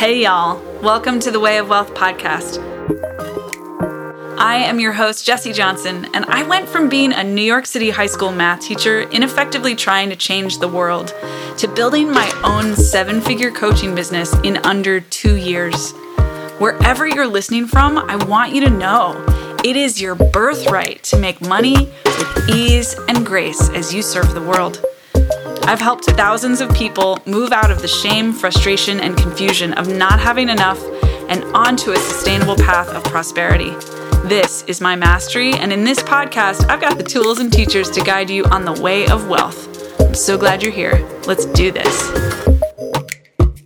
Hey, y'all. Welcome to the Way of Wealth podcast. I am your host, Jesse Johnson, and I went from being a New York City high school math teacher, ineffectively trying to change the world, to building my own seven figure coaching business in under two years. Wherever you're listening from, I want you to know it is your birthright to make money with ease and grace as you serve the world. I've helped thousands of people move out of the shame, frustration, and confusion of not having enough and onto a sustainable path of prosperity. This is my mastery, and in this podcast, I've got the tools and teachers to guide you on the way of wealth. I'm so glad you're here. Let's do this.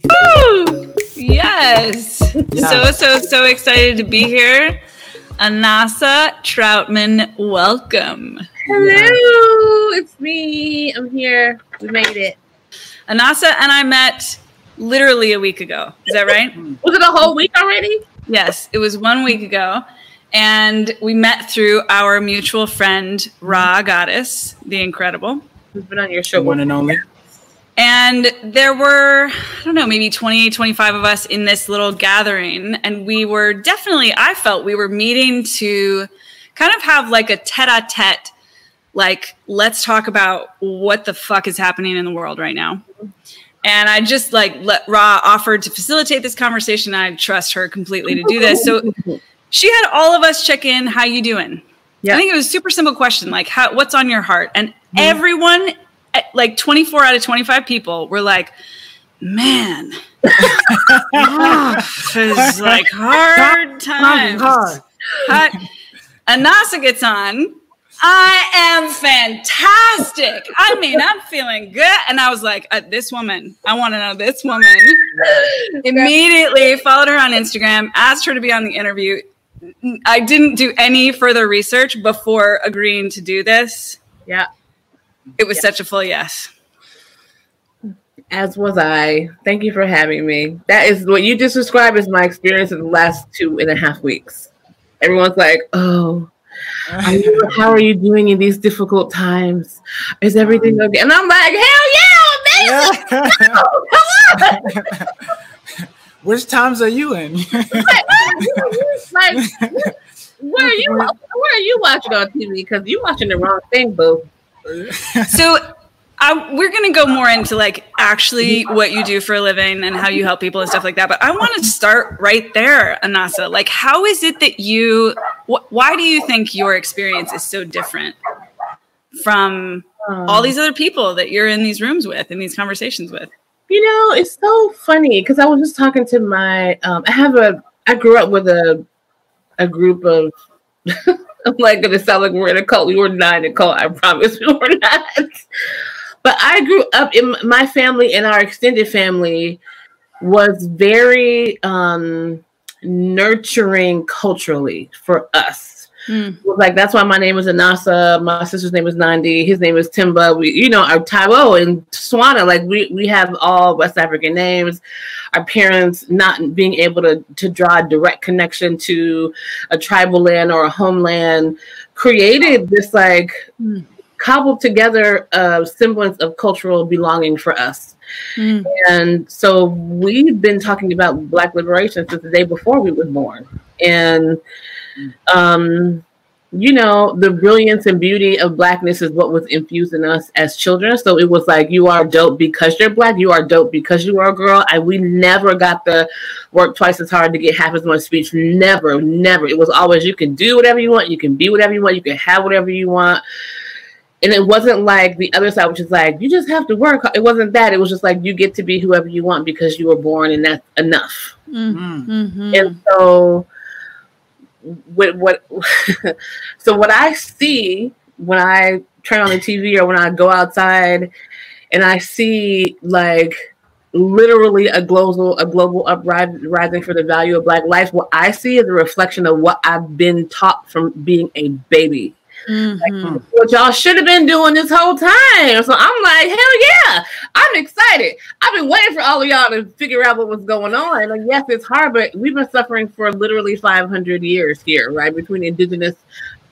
Woo! Yes. Yeah. So, so, so excited to be here. Anasa Troutman, welcome. Hello, it's me. I'm here. We made it. Anasa and I met literally a week ago. Is that right? was it a whole week already? Yes, it was one week ago. And we met through our mutual friend, Ra Goddess, the incredible. Who's been on your show? One and only. And there were, I don't know, maybe 20, 25 of us in this little gathering. And we were definitely, I felt we were meeting to kind of have like a tete a tete like let's talk about what the fuck is happening in the world right now and i just like let ra offered to facilitate this conversation i trust her completely to do this so she had all of us check in how you doing yeah. i think it was a super simple question like how what's on your heart and mm-hmm. everyone eh, like 24 out of 25 people were like man it's like hard times hard. hard. and Anasa gets on I am fantastic. I mean, I'm feeling good. And I was like, uh, this woman, I want to know this woman. Immediately followed her on Instagram, asked her to be on the interview. I didn't do any further research before agreeing to do this. Yeah. It was yeah. such a full yes. As was I. Thank you for having me. That is what you just described as my experience in the last two and a half weeks. Everyone's like, oh, you, how are you doing in these difficult times? Is um, everything okay? And I'm like, hell yeah, amazing. Yeah. come on. Which times are you in? Oh, like, where are you? Where are you watching on TV? Because you're watching the wrong thing, boo. So I, we're going to go more into like actually what you do for a living and how you help people and stuff like that. But I want to start right there, Anasa. Like, how is it that you, wh- why do you think your experience is so different from all these other people that you're in these rooms with, in these conversations with? You know, it's so funny because I was just talking to my, um, I have a, I grew up with a, a group of, I'm like going to sound like we're in a cult. We were not in a cult. I promise we were not. But I grew up in my family and our extended family was very um, nurturing culturally for us. Mm. Like that's why my name is Anasa. My sister's name is Nandi. His name is Timba. We, you know, our Taiwo and Swana. Like we we have all West African names. Our parents not being able to to draw a direct connection to a tribal land or a homeland created this like mm cobbled together a semblance of cultural belonging for us. Mm. And so we've been talking about Black liberation since the day before we were born. And, um, you know, the brilliance and beauty of blackness is what was infused in us as children. So it was like, you are dope because you're black. You are dope because you are a girl. And we never got the work twice as hard to get half as much speech. Never, never. It was always, you can do whatever you want. You can be whatever you want. You can have whatever you want and it wasn't like the other side, which is like you just have to work. It wasn't that. It was just like you get to be whoever you want because you were born, and that's enough. Mm-hmm. mm-hmm. And so, what what? so what I see when I turn on the TV or when I go outside, and I see like literally a global a global uprising for the value of Black life. What I see is a reflection of what I've been taught from being a baby Mm-hmm. Like, what y'all should have been doing this whole time. So I'm like, hell yeah, I'm excited. I've been waiting for all of y'all to figure out what was going on. Like, yes, it's hard, but we've been suffering for literally 500 years here, right? Between indigenous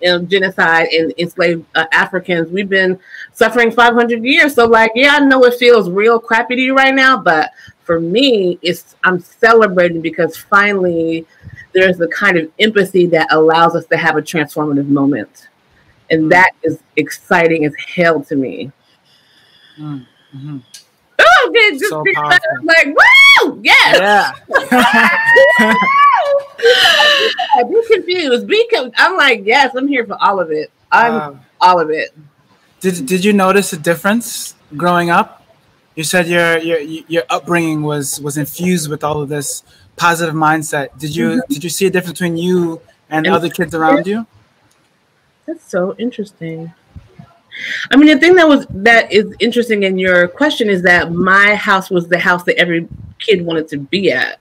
um, genocide and enslaved uh, Africans, we've been suffering 500 years. So, like, yeah, I know it feels real crappy to you right now, but for me, it's I'm celebrating because finally there's a kind of empathy that allows us to have a transformative moment. And that is exciting as hell to me. Mm-hmm. Oh, just So be powerful. like, woo! Yes! Yeah. Be confused. Be con- I'm like, yes, I'm here for all of it. I'm Um, all of it. Did Did you notice a difference growing up? You said your your your upbringing was was infused with all of this positive mindset. Did you Did you see a difference between you and And- other kids around you? That's so interesting. I mean, the thing that was that is interesting in your question is that my house was the house that every kid wanted to be at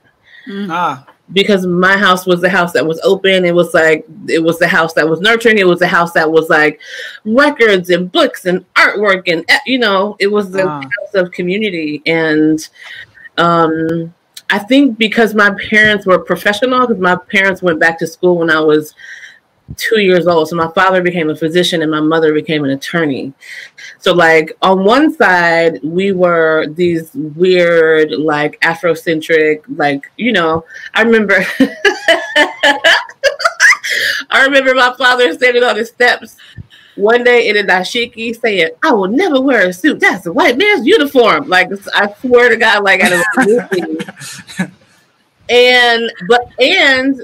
Ah, because my house was the house that was open. It was like it was the house that was nurturing. It was the house that was like records and books and artwork and eh, you know, it was the Ah. house of community. And um, I think because my parents were professional, because my parents went back to school when I was two years old. So my father became a physician and my mother became an attorney. So like on one side, we were these weird, like Afrocentric, like, you know, I remember I remember my father standing on the steps one day in a dashiki saying, I will never wear a suit. That's a white man's uniform. Like I swear to God, like a movie. and but and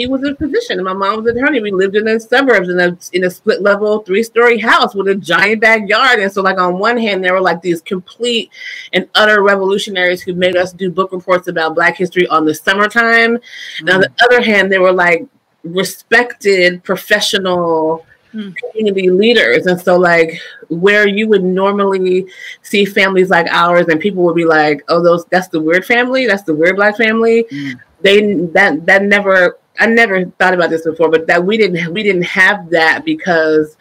he was a physician and my mom was an attorney. We lived in the suburbs in a in a split level three story house with a giant backyard. And so like on one hand there were like these complete and utter revolutionaries who made us do book reports about black history on the summertime. And on the other hand, there were like respected professional Hmm. community leaders. And so like where you would normally see families like ours and people would be like, Oh, those that's the weird family, that's the weird black family. Mm. They that that never I never thought about this before, but that we didn't we didn't have that because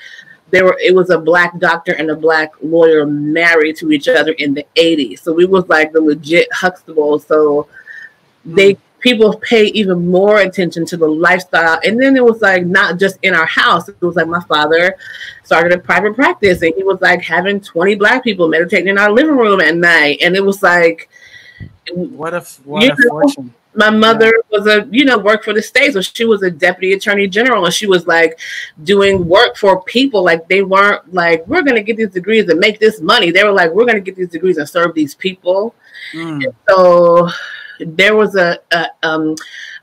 there were it was a black doctor and a black lawyer married to each other in the 80s. So we was like the legit Huxtable. So they mm. people pay even more attention to the lifestyle. And then it was like not just in our house. It was like my father started a private practice and he was like having 20 black people meditating in our living room at night. And it was like what a what a fortune! My mother was a you know worked for the state so she was a deputy attorney general and she was like doing work for people like they weren't like we're going to get these degrees and make this money they were like we're going to get these degrees and serve these people Mm. so there was a, a um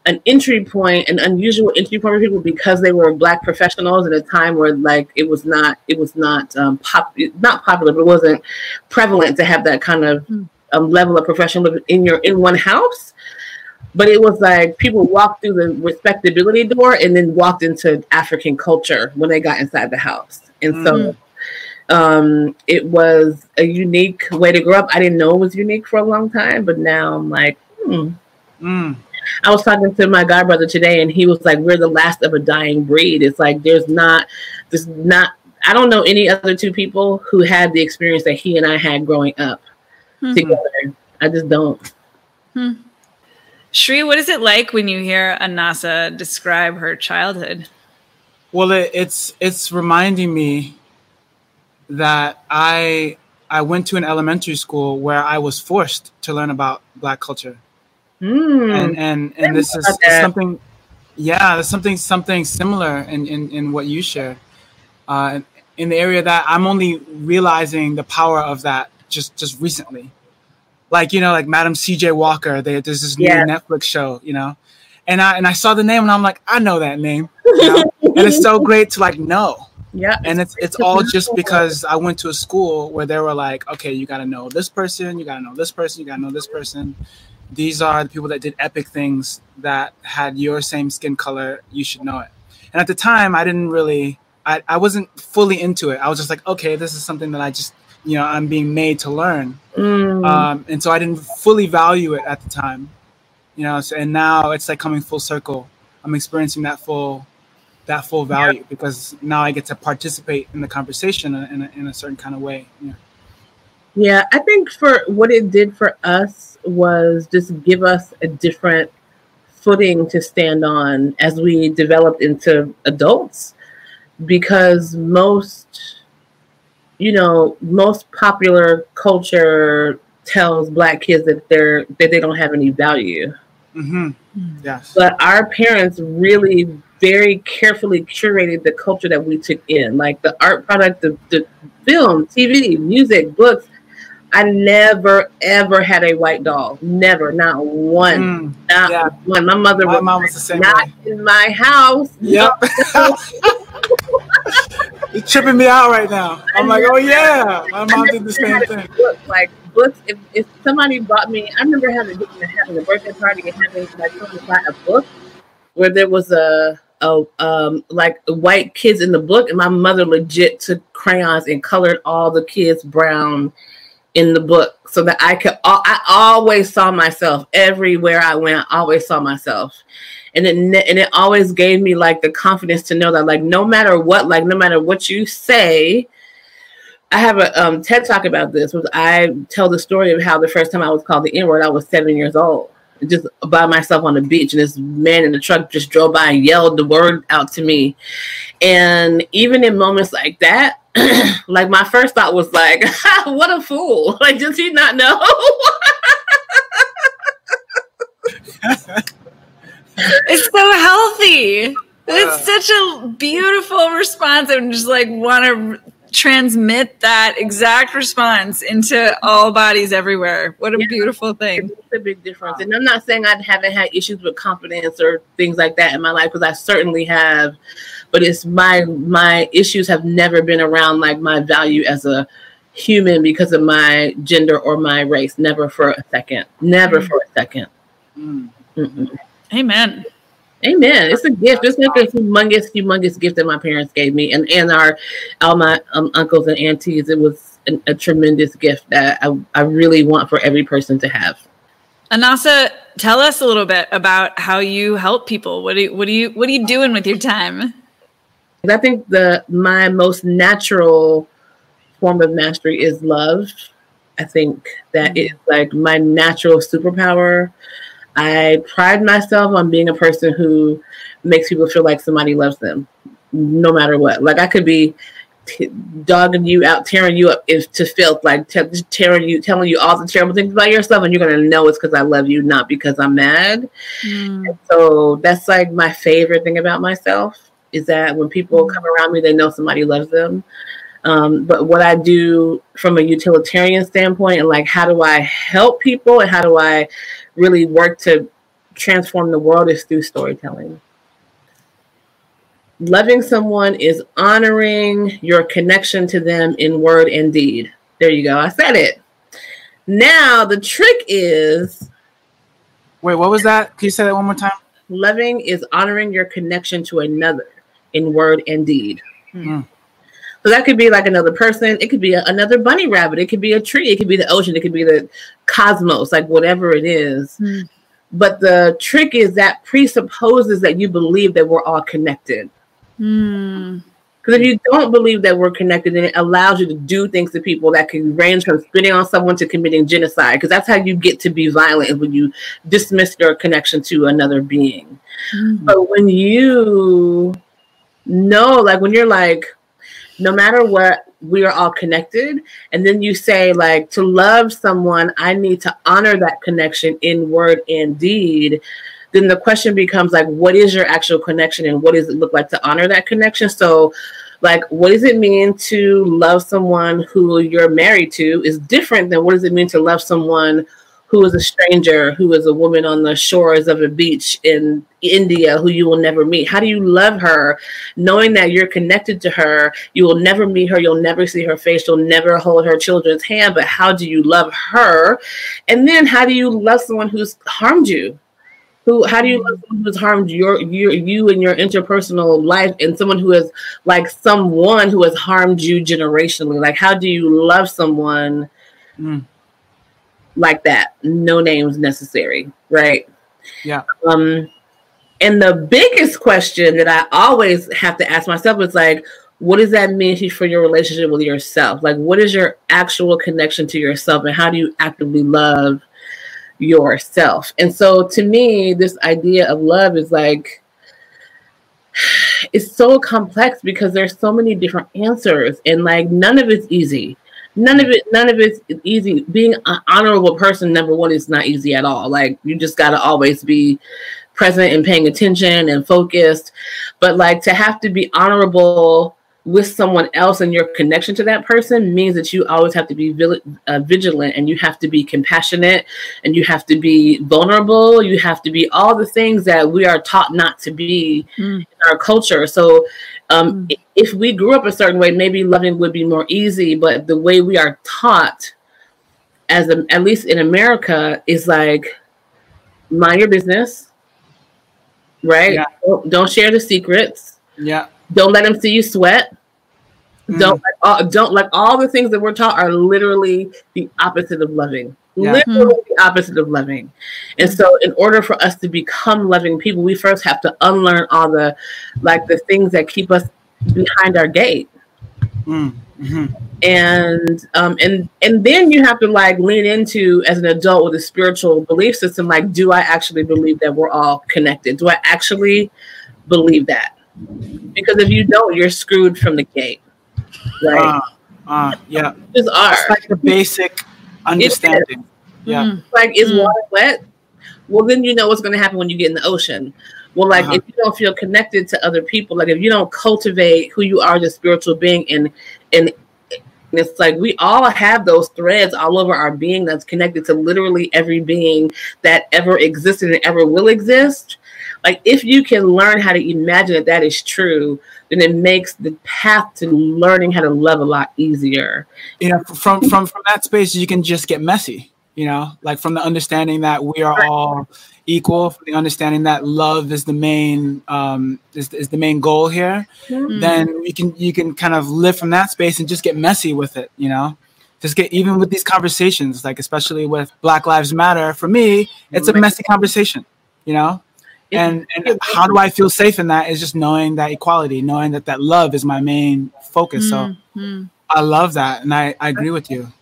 an entry point an unusual entry point for people because they were black professionals at a time where like it was not it was not um pop not popular but it wasn't prevalent to have that kind of Hmm. um, level of professionalism in your in one house but it was like people walked through the respectability door and then walked into African culture when they got inside the house. And so um, it was a unique way to grow up. I didn't know it was unique for a long time, but now I'm like, hmm. Mm. I was talking to my god brother today, and he was like, "We're the last of a dying breed." It's like there's not, there's not. I don't know any other two people who had the experience that he and I had growing up Hmm. together. I just don't. Sri, what is it like when you hear Anasa describe her childhood? Well, it, it's it's reminding me that I I went to an elementary school where I was forced to learn about Black culture, Hmm. and and and this is something. Yeah, there's something something similar in in, in what you share, uh, in the area that I'm only realizing the power of that just just recently. Like you know, like Madam C.J. Walker. They, there's this new Yeah. Netflix show, you know, and I and I saw the name and I'm like, I know that name, you know? and it's so great to like know yeah, and it's it's all just because I went to a school where they were like, okay, you got to know this person, you got to know this person, you got to know this person. These are the people that did epic things that had your same skin color. You should know it. And at the time, I didn't really, I, I wasn't fully into it. I was just like, okay, this is something that I just, you know, I'm being made to learn. Mm. Um, and so I didn't fully value it at the time, you know. So, and now it's like coming full circle. I'm experiencing that full, that full value because now I get to participate in the conversation in a, in a, in a certain kind of way. Yeah. Yeah, I think for what it did for us was just give us a different footing to stand on as we developed into adults because most you know most popular culture tells black kids that they're that they don't have any value. Mm-hmm. Yes. But our parents really very carefully curated the culture that we took in, like the art product, the, the film, TV, music, books. I never ever had a white doll. Never, not one, Mm, not yeah. one. My mother My was mom was the same not way. in my house. Yep. You're tripping me out right now. I'm like, oh yeah, my mom did the same thing. Books, like books. If, if somebody bought me, I remember having having a birthday party and having my children buy a book where there was a a um like white kids in the book, and my mother legit took crayons and colored all the kids brown in the book so that I could. I always saw myself everywhere I went. I always saw myself. And it and it always gave me like the confidence to know that like no matter what, like no matter what you say, I have a um, TED talk about this. Was I tell the story of how the first time I was called the N word, I was seven years old, just by myself on the beach, and this man in the truck just drove by and yelled the word out to me. And even in moments like that, like my first thought was like, "What a fool! Like, does he not know?" It's so healthy. It's such a beautiful response. I just like want to transmit that exact response into all bodies everywhere. What a Yeah. beautiful thing. It's a big difference. And I'm not saying I haven't had issues with confidence or things like that in my life because I certainly have. But it's my my issues have never been around like my value as a human because of my gender or my race. Never for a second. Never for a second. Mm. Amen. Amen. It's a gift. It's like a humongous, humongous gift that my parents gave me, and and our all my um, uncles and aunties. It was an, a tremendous gift that I, I really want for every person to have. Anasa, tell us a little bit about how you help people. What do you, what do you what are you doing with your time? I think the my most natural form of mastery is love. I think that that is like my natural superpower. I pride myself on being a person who makes people feel like somebody loves them, no matter what. Like I could be t- dogging you out, tearing you up if to filth, like te- tearing you, telling you all the terrible things about yourself, and you're gonna know it's because I love you, not because I'm mad. Mm. So that's like my favorite thing about myself is that when people mm. come around me, they know somebody loves them. Um, but what I do from a utilitarian standpoint and like how do I help people and how do I really work to transform the world is through storytelling. Loving someone is honoring your connection to them in word and deed. There you go. I said it. Now the trick is Wait, what was that? Can you say that one more time? loving is honoring your connection to another in word and deed. Hmm. So that could be like another person. It could be a, another bunny rabbit. It could be a tree. It could be the ocean. It could be the cosmos, like whatever it is. Hmm. But the trick is that presupposes that you believe that we're all connected. Hmm. Because if you don't believe that we're connected, then it allows you to do things to people that can range from spitting on someone to committing genocide. Because that's how you get to be violent when you dismiss your connection to another being. But when you know, like when you're like, no matter what, we are all connected. And then you say, like, to love someone, I need to honor that connection in word and deed. Then the question becomes like, what is your actual connection and what does it look like to honor that connection? So, like, what does it mean to love someone who you're married to is different than what does it mean to love someone who is a stranger, who is a woman on the shores of a beach in India who you will never meet? How do you love her knowing that you're connected to her? You will never meet her, you'll never see her face, you'll never hold her children's hand, but how do you love her? And then how do you love someone who's harmed you? Who, how do you love someone who's harmed your, your you and your interpersonal life and someone who is like someone who has harmed you generationally? Like how do you love someone Mm. Like that? No names necessary, right? Yeah. Um, and the biggest question that I always have to ask myself is like, what does that mean for your relationship with yourself? Like, what is your actual connection to yourself, and how do you actively love yourself? And so, to me, this idea of love is like, it's so complex because there's so many different answers, and like, none of it's easy. None of it none of it's easy. Being an honorable person number one is not easy at all. Like you just got to always be present and paying attention and focused. But like to have to be honorable with someone else and your connection to that person means that you always have to be uh, vigilant and you have to be compassionate and you have to be vulnerable. You have to be all the things that we are taught not to be mm. in our culture. So um, mm. If we grew up a certain way maybe loving would be more easy but the way we are taught as a, at least in america is like mind your business right yeah. don't, don't share the secrets yeah don't let them see you sweat. Mm. Don't like all, don't like all the things that we're taught are literally the opposite of loving. Yeah. Literally mm. the opposite of loving. And so in order for us to become loving people, we first have to unlearn all the like the things that keep us behind our gate. Mm. Mm-hmm. And um and and then you have to like lean into as an adult with a spiritual belief system like do I actually believe that we're all connected? Do I actually believe that? because if you don't, you're screwed from the gate. Right? Uh, uh, yeah. Just are. It's like the basic understanding. Yeah. Mm-hmm. Like, is mm. water wet? Well, then you know what's going to happen when you get in the ocean. Well, like uh-huh. if you don't feel connected to other people, like if you don't cultivate who you are as a spiritual being, and and it's like we all have those threads all over our being that's connected to literally every being that ever existed and ever will exist. Like if you can learn how to imagine that that is true then it makes the path to learning how to love a lot easier. You know from from from that space you can just get messy you know? Like from the understanding that we are all equal from the understanding that love is the main um is, is the main goal here mm-hmm. then you can you can kind of live from that space and just get messy with it you know just get even with these conversations like especially with black lives matter for me it's a messy conversation you know and and how do I feel safe in that is just knowing that equality, knowing that that love is my main focus. Mm-hmm. So I love that, and I, I agree with you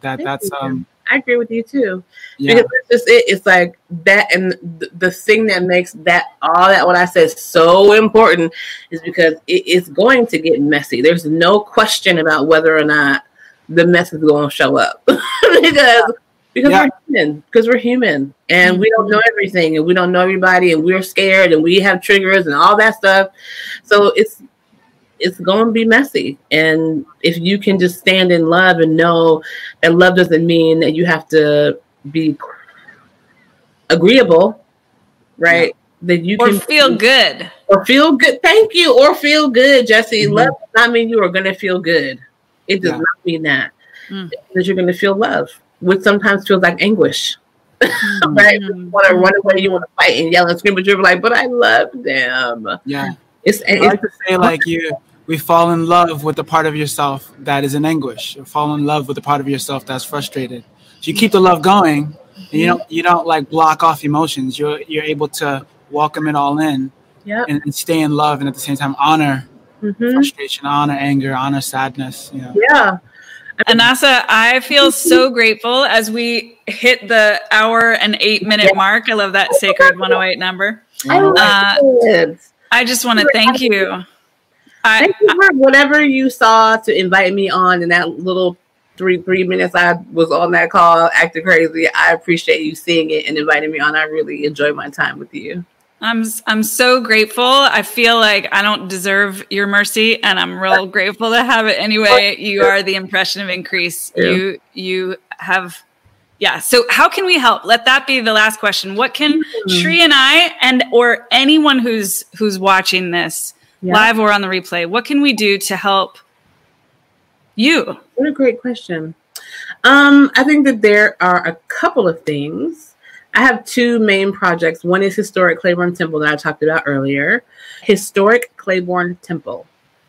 that Thank that's you. um. I agree with you too. Yeah. Because it's just it. It's like that, and the, the thing that makes that all that what I said so important is because it is going to get messy. There's no question about whether or not the mess is going to show up because because yeah. we're human. Because we're human, and mm-hmm. we don't know everything, and we don't know everybody, and we're scared, and we have triggers and all that stuff. So it's it's going to be messy. And if you can just stand in love and know that love doesn't mean that you have to be agreeable, right? Yeah. That you or can feel good or feel good. Thank you. Or feel good, Jesse. Mm-hmm. Love does not mean you are going to feel good. It does yeah. not mean that. Mm. That you're going to feel love which sometimes feels like anguish. Mm-hmm. right? You want to run away, you want to fight and yell and scream, but you're like, but I love them. Yeah. It's, it's I like to say like you we fall in love with the part of yourself that is in anguish, or fall in love with the part of yourself that's frustrated. So you keep the love going and you don't you don't like block off emotions. You're you're able to welcome it all in yep. and, and stay in love and at the same time honor mm-hmm. frustration, honor anger, honor sadness. You know? Yeah. Anasa, I feel so grateful as we hit the hour and eight minute mark. I love that sacred 108 number. I, uh, I just want to thank you. I, thank you for whatever you saw to invite me on in that little three three minutes I was on that call acting crazy. I appreciate you seeing it and inviting me on. I really enjoyed my time with you. I'm I'm so grateful. I feel like I don't deserve your mercy, and I'm real grateful to have it anyway. You are the impression of increase. Yeah. You you have yeah. So how can we help? Let that be the last question. What can mm-hmm. Sri and I and or anyone who's who's watching this yeah. live or on the replay, what can we do to help you? What a great question. Um, I think that there are a couple of things. I have two main projects. One is Historic Clayborn Temple that I talked about earlier. Historic Clayborn Temple.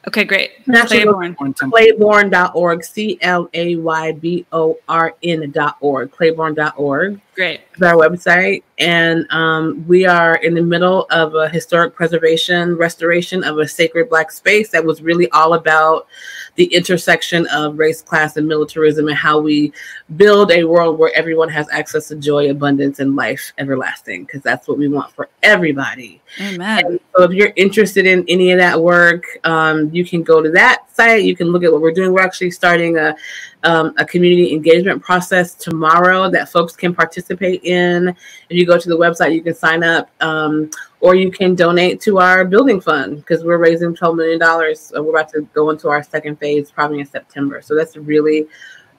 Okay, great. Clayborn. Clayborn.org, C L A Y B O R N.org, clayborn.org. Great. Is our website. And um, we are in the middle of a historic preservation, restoration of a sacred Black space that was really all about the intersection of race, class, and militarism, and how we build a world where everyone has access to joy, abundance, and life everlasting, because that's what we want for everybody. Amen. And so, if you're interested in any of that work, um, you can go to that site. You can look at what we're doing. We're actually starting a um, a community engagement process tomorrow that folks can participate in. If you go to the website, you can sign up um, or you can donate to our building fund because we're raising $12 million. We're about to go into our second phase probably in September. So that's really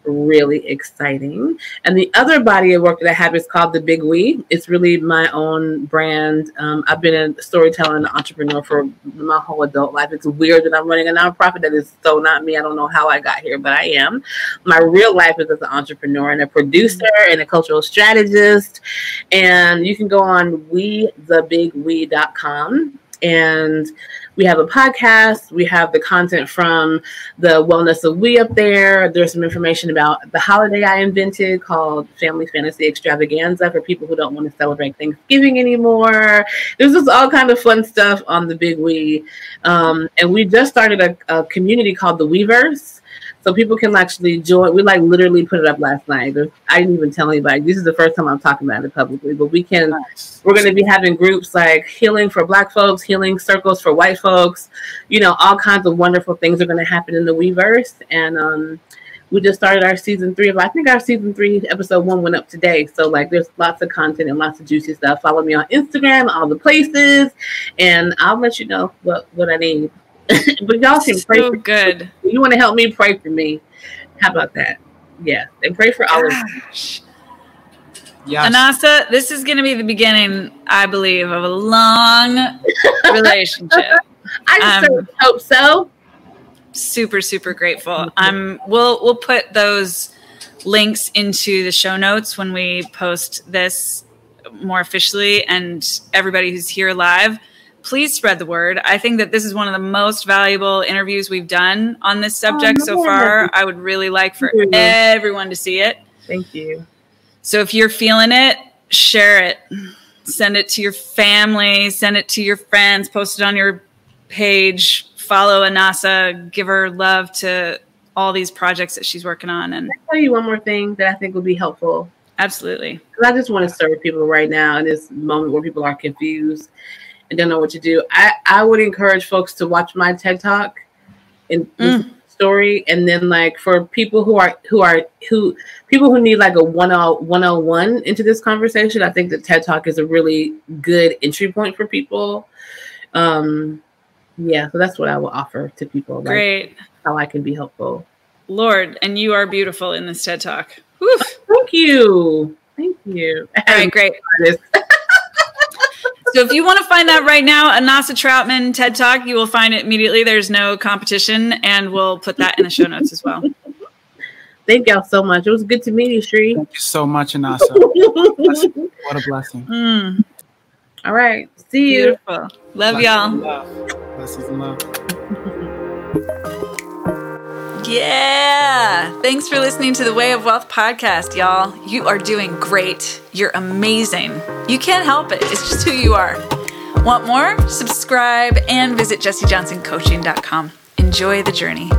really exciting. And the other body of work that I have is called The Big We. It's really my own brand. Um, I've been a storyteller and entrepreneur for my whole adult life. It's weird that I'm running a nonprofit that is so not me. I don't know how I got here, but I am. My real life is as an entrepreneur and a producer and a cultural strategist. And you can go on we-the-big-we.com and we have a podcast. We have the content from the Wellness of We up there. There's some information about the holiday I invented called Family Fantasy Extravaganza for people who don't want to celebrate Thanksgiving anymore. There's just all kind of fun stuff on the Big We. Um, and we just started a, a community called the Weverse so people can actually join. We like literally put it up last night. I didn't even tell anybody. This is the first time I'm talking about it publicly, but we can. Nice. We're going to be having groups like healing for Black folks, healing circles for white folks. You know, all kinds of wonderful things are going to happen in the Weverse, and um, we just started our season three of. I think our season three episode one went up today. So like, there's lots of content and lots of juicy stuff. Follow me on Instagram, all the places, and I'll let you know what what I need. but y'all can pray. So good. Me. You want to help me? Pray for me. How about that? Yeah, and pray for all of us. Yes. Anasa, this is going to be the beginning, I believe, of a long relationship. I um, hope so. Super, super grateful. I'm. We'll we'll put those links into the show notes when we post this more officially, and everybody who's here live please spread the word. I think that this is one of the most valuable interviews we've done on this oh, subject oh, so far. I would really like for everyone to see it. Thank you. So if you're feeling it, share it. Send it to your family, send it to your friends, post it on your page, follow Anasa, give her love to all these projects that she's working on. And I'll tell you one more thing that I think will be helpful. Absolutely. Because I just want to serve people right now in this moment where people are confused and don't know what to do, I, I would encourage folks to watch my TED Talk and mm. story. And then like for people who are who are who people who need like a 101 into this conversation, I think the TED Talk is a really good entry point for people. Um yeah, so that's what I will offer to people. Like Great. How I can be helpful. Lord, and you are beautiful in this TED Talk. Thank you. Thank you. All right, great. So if you want to find that right now, Anasa Troutman TED Talk, you will find it immediately. There's no competition, and we'll put that in the show notes as well. Thank y'all so much. It was good to meet you, Sri. Thank you so much, Anasa. what a blessing. Mm. All right. See you. Beautiful. Love Blessings y'all. Love. Blessings and love. Yeah. Thanks for listening to the Way of Wealth podcast, y'all. You are doing great. You're amazing. You can't help it, it's just who you are. Want more? Subscribe and visit jessejohnsoncoaching.com. Enjoy the journey.